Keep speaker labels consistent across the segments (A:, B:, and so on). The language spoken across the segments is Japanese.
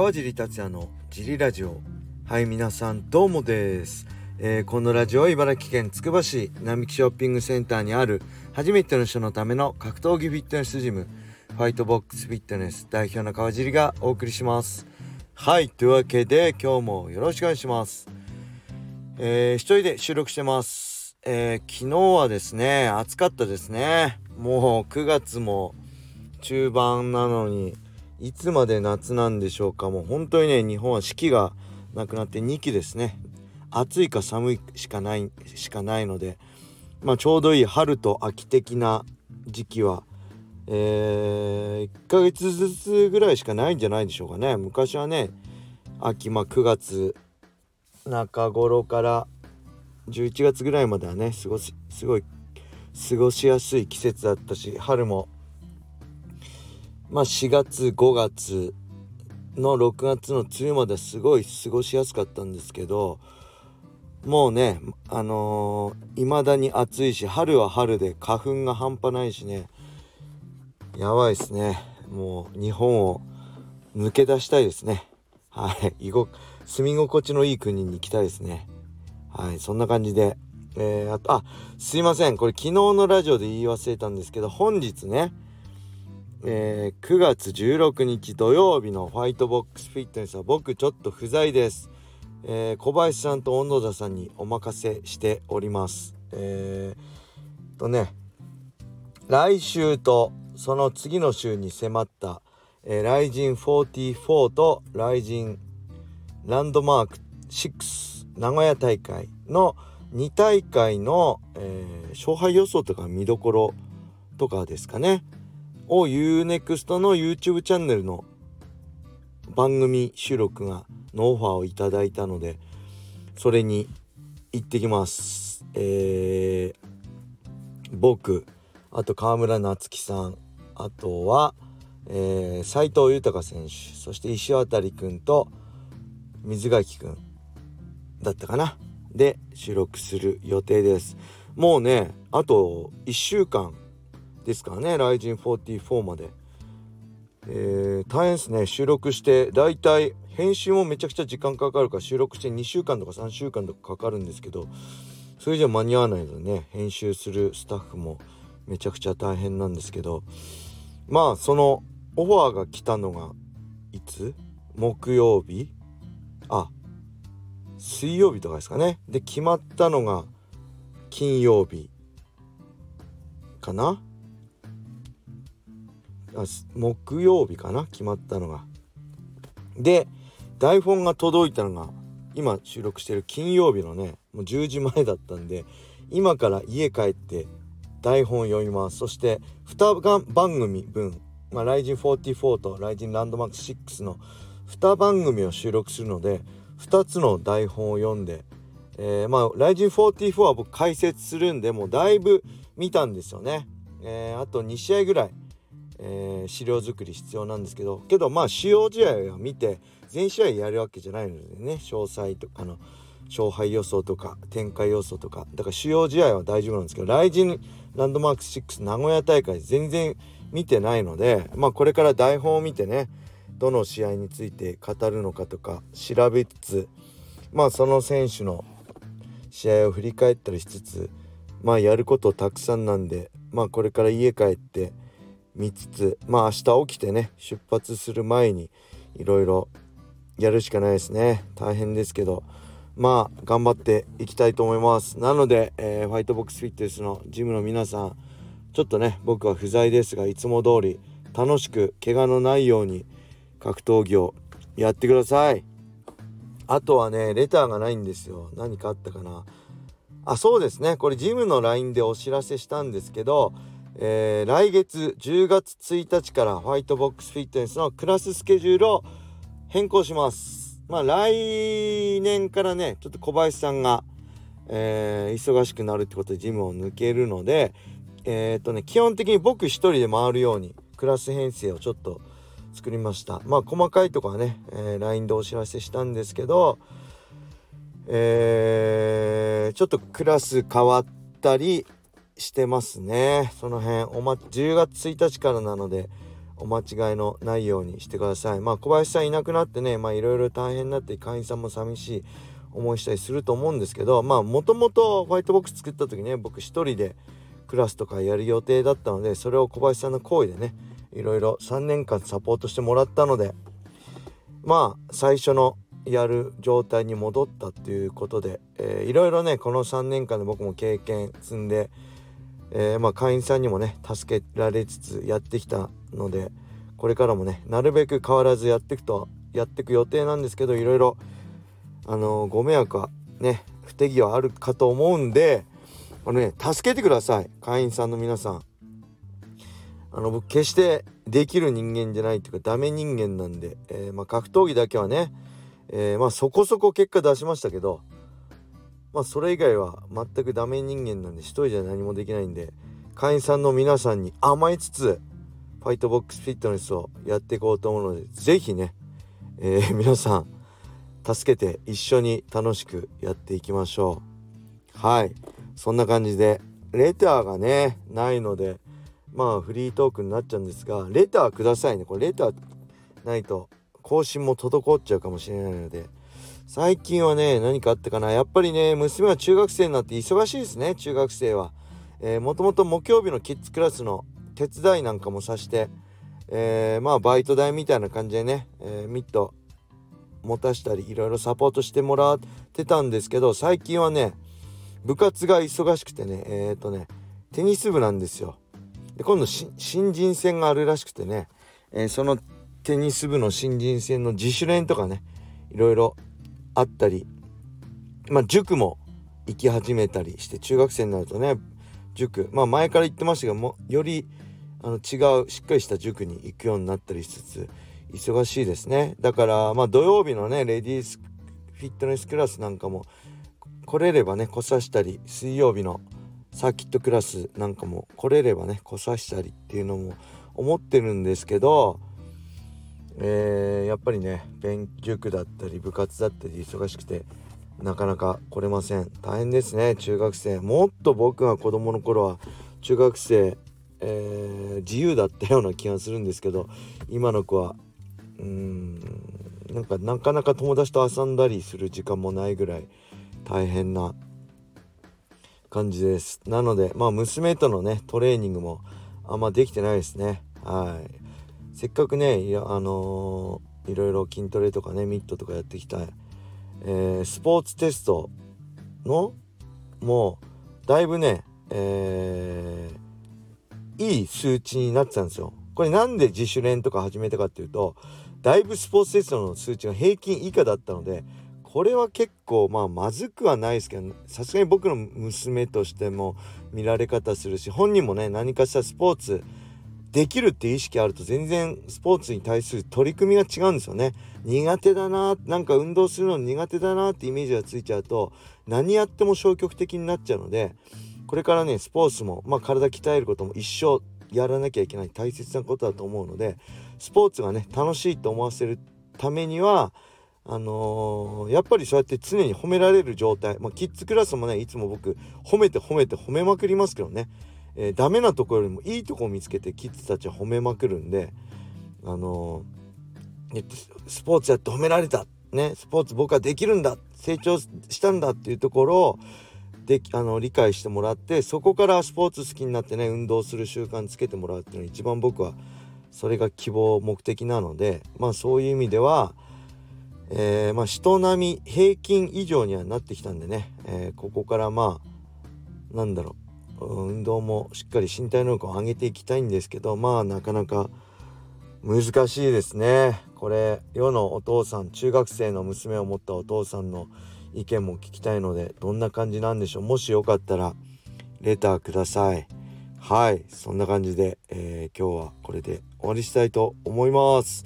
A: 川尻達也のジリラジオ。はい皆さんどうもです、えー、このラジオは茨城県つくば市並木ショッピングセンターにある初めての人のための格闘技フィットネスジムファイトボックスフィットネス代表の川尻がお送りします。はいというわけで今日もよろしくお願いします。えー、一人で収録してます。えー、昨日はですね暑かったですね。もう9月も中盤なのにいつまで夏なんでしょうか。もう本当にね日本は四季がなくなって2期ですね。暑いか寒いしかないしかないのでまあちょうどいい春と秋的な時期はえー、1ヶ月ずつぐらいしかないんじゃないでしょうかね。昔はね秋まあ9月中頃から11月ぐらいまではね過ごすすごい過ごしやすい季節だったし春もまあ4月5月の6月の梅雨まですごい過ごしやすかったんですけどもうねあのー、未だに暑いし春は春で花粉が半端ないしねやばいですね。もう日本を抜け出したいですね。はい。住み心地のいい国に行きたいですね。はい。そんな感じで。えー、あとあすいません。これ昨日のラジオで言い忘れたんですけど本日ねえー、9月16日土曜日のファイトボックスフィットネスは僕ちょっと不在です、えー、小林さんと小野田さんにお任せしております。えー、とね来週とその次の週に迫った、えー、ライジン44とライジンランドマーク6名古屋大会の2大会の、えー、勝敗予想とか見どころとかですかね。を UNEXT の YouTube チャンネルの番組収録がのオファーをいただいたのでそれに行ってきます。えー、僕あと川村夏樹さんあとはえー、藤豊選手そして石渡君と水垣君だったかな？で収録する予定です。もうねあと1週間ですからね Ryzen44 まで、えー、大変ですね。収録してだいたい編集もめちゃくちゃ時間かかるから収録して2週間とか3週間とかかかるんですけどそれじゃ間に合わないのでね編集するスタッフもめちゃくちゃ大変なんですけどまあそのオファーが来たのがいつ？木曜日？あ水曜日とかですかね。で決まったのが金曜日かな？木曜日かな？決まったのが。で台本が届いたのが今収録してる金曜日のねもう10時前だったんで今から家帰って台本読みますそして2番組分「まあ、Ryzen44 と Ryzen ランドマーク6の2番組を収録するので2つの台本を読んで、えー、まあ Ryzen44 は僕解説するんでもうだいぶ見たんですよね。えー、あと2試合ぐらいえー、資料作り必要なんですけどけどまあ使用試合は見て全試合やるわけじゃないのでね詳細とかの勝敗予想とか展開予想とかだから主要試合は大丈夫なんですけどライジンランドマーク6名古屋大会全然見てないのでまあこれから台本を見てねどの試合について語るのかとか調べつつまあその選手の試合を振り返ったりしつつまあやることたくさんなんでまあこれから家帰って見つつまあ明日起きてね出発する前にいろいろやるしかないですね。大変ですけどまあ頑張っていきたいと思います。なので、えー、ファイトボックスフィットネスのジムの皆さんちょっとね僕は不在ですがいつも通り楽しく怪我のないように格闘技をやってください。あとはねレターがないんですよ。何かあったかな。あそうですね。これジムの LINE でお知らせしたんですけどえー、来月10月1日からホワイトボックスフィットネスのクラススケジュールを変更します。まあ来年からねちょっと小林さんが、えー、忙しくなるってことでジムを抜けるのでえっ、とね基本的に僕一人で回るようにクラス編成をちょっと作りましたまあ細かいとこはね、えー、LINE でお知らせしたんですけどえー、ちょっとクラス変わったりしてますね。その辺おま10月1日からなのでお間違いのないようにしてください。まあ小林さんいなくなってねまあいろいろ大変になって会員さんも寂しい思いしたりすると思うんですけどまあもともとホワイトボックス作った時ね僕一人でクラスとかやる予定だったのでそれを小林さんの行為でねいろいろ3年間サポートしてもらったのでまあ最初のやる状態に戻ったっていうことで、えー、いろいろねこの3年間で僕も経験積んで、えー、まあ会員さんにもね助けられつつやってきたのでこれからもねなるべく変わらずやっていくとやっていく予定なんですけどいろいろあのー、ご迷惑はね不手際あるかと思うんであのね助けてください会員さんの皆さん。あの僕決してできる人間じゃないっていうかダメ人間なんで、えー、まあ格闘技だけはねえ、まあそこそこ結果出しましたけどまあそれ以外は全くダメ人間なんで一人じゃ何もできないんで会員さんの皆さんに甘えつつファイトボックスフィットネスをやっていこうと思うので是非ね、えー、皆さん助けて一緒に楽しくやっていきましょう。はい。そんな感じでレターがねないのでまあフリートークになっちゃうんですがレターくださいね。これレターないと更新も滞っちゃうかもしれないので最近はね何かあったかな。やっぱりね娘は中学生になって忙しいですね中学生は、えー、もともと木曜日のキッズクラスの手伝いなんかもさして、えー、まあバイト代みたいな感じでね、えー、ミット持たしたりいろいろサポートしてもらってたんですけど最近はね部活が忙しくてねえっ、ー、とねテニス部なんですよ。で今度新人戦があるらしくてね、えー、そのテニス部の新人戦の自主練とかねいろいろあったりまあ塾も行き始めたりして中学生になるとね塾まあ前から言ってましたがもよりあの違うしっかりした塾に行くようになったりしつつ忙しいですね。だからまあ土曜日のねレディースフィットネスクラスなんかも来れればね来さしたり水曜日のサーキットクラスなんかも来れればね来さしたりっていうのも思ってるんですけどえー、やっぱりね勉塾だったり部活だったり忙しくてなかなか来れません。大変ですね中学生。もっと僕が子供の頃は中学生、えー、自由だったような気がするんですけど今の子はうーんなんかなかなか友達と遊んだりする時間もないぐらい大変な感じです。なのでまあ娘とのねトレーニングもあんまできてないですね。はい。せっかくねいやあのー、いろいろ筋トレとかねミットとかやってきた、えー、スポーツテストのもうだいぶね、えー、いい数値になってたんですよ。これなんで自主練とか始めたかっていうとだいぶスポーツテストの数値が平均以下だったのでこれは結構まあまずくはないですけどさすがに僕の娘としても見られ方するし本人もね何かしらスポーツできるって意識あると全然スポーツに対する取り組みが違うんですよね。苦手だななんか運動するの苦手だなってイメージがついちゃうと何やっても消極的になっちゃうのでこれからねスポーツも、まあ、体鍛えることも一生やらなきゃいけない大切なことだと思うのでスポーツがね楽しいと思わせるためにはあのー、やっぱりそうやって常に褒められる状態、まあ、キッズクラスもねいつも僕褒めて褒めて褒めまくりますけどねえー、ダメなところよりもいいとこを見つけてキッズたちは褒めまくるんであのー、スポーツやって褒められた。ねスポーツ僕はできるんだ。成長したんだっていうところをであの理解してもらってそこからスポーツ好きになってね運動する習慣つけてもらうっていうのが一番僕はそれが希望目的なのでまあそういう意味では、えー、まあ人並み平均以上にはなってきたんでね、えー、ここからまあなんだろう。運動もしっかり身体能力を上げていきたいんですけどまあなかなか難しいですね。これ世のお父さん中学生の娘を持ったお父さんの意見も聞きたいのでどんな感じなんでしょう。もしよかったらレターください。はいそんな感じで、えー、今日はこれで終わりしたいと思います、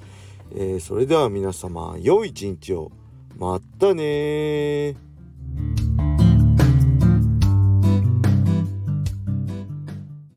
A: えー、それでは皆様良い一日を。またね